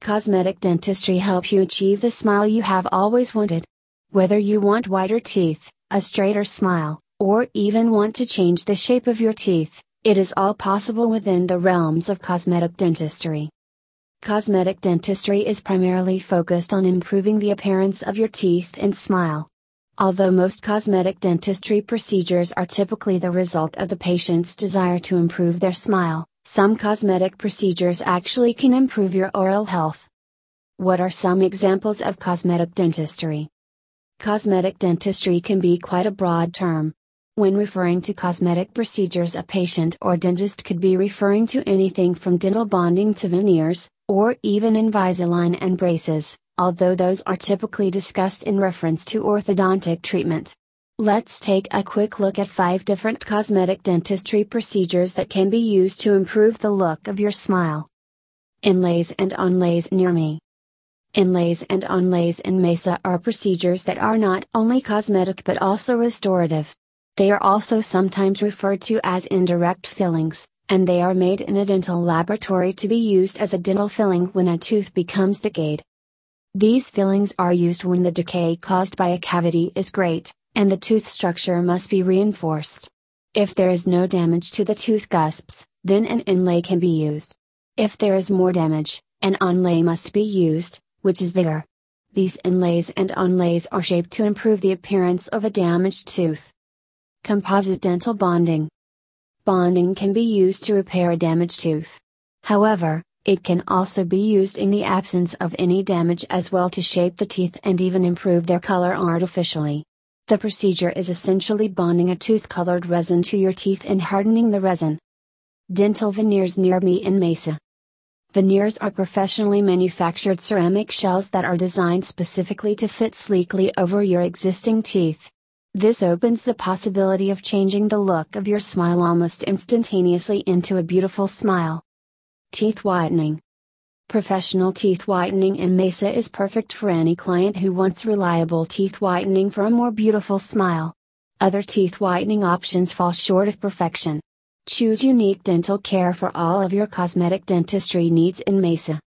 Cosmetic dentistry helps you achieve the smile you have always wanted. Whether you want whiter teeth, a straighter smile, or even want to change the shape of your teeth, it is all possible within the realms of cosmetic dentistry. Cosmetic dentistry is primarily focused on improving the appearance of your teeth and smile. Although most cosmetic dentistry procedures are typically the result of the patient's desire to improve their smile, some cosmetic procedures actually can improve your oral health. What are some examples of cosmetic dentistry? Cosmetic dentistry can be quite a broad term. When referring to cosmetic procedures, a patient or dentist could be referring to anything from dental bonding to veneers, or even Invisalign and braces, although those are typically discussed in reference to orthodontic treatment. Let's take a quick look at 5 different cosmetic dentistry procedures that can be used to improve the look of your smile. Inlays and onlays near me. Inlays and onlays in MESA are procedures that are not only cosmetic but also restorative. They are also sometimes referred to as indirect fillings, and they are made in a dental laboratory to be used as a dental filling when a tooth becomes decayed. These fillings are used when the decay caused by a cavity is great, and the tooth structure must be reinforced. If there is no damage to the tooth cusps, then an inlay can be used. If there is more damage, an onlay must be used, which is bigger. These inlays and onlays are shaped to improve the appearance of a damaged tooth. Composite dental bonding. Bonding can be used to repair a damaged tooth. However, it can also be used in the absence of any damage as well to shape the teeth and even improve their color artificially. The procedure is essentially bonding a tooth colored resin to your teeth and hardening the resin. Dental veneers near me in Mesa. Veneers are professionally manufactured ceramic shells that are designed specifically to fit sleekly over your existing teeth. This opens the possibility of changing the look of your smile almost instantaneously into a beautiful smile. Teeth whitening. Professional teeth whitening in Mesa is perfect for any client who wants reliable teeth whitening for a more beautiful smile. Other teeth whitening options fall short of perfection. Choose unique dental care for all of your cosmetic dentistry needs in Mesa.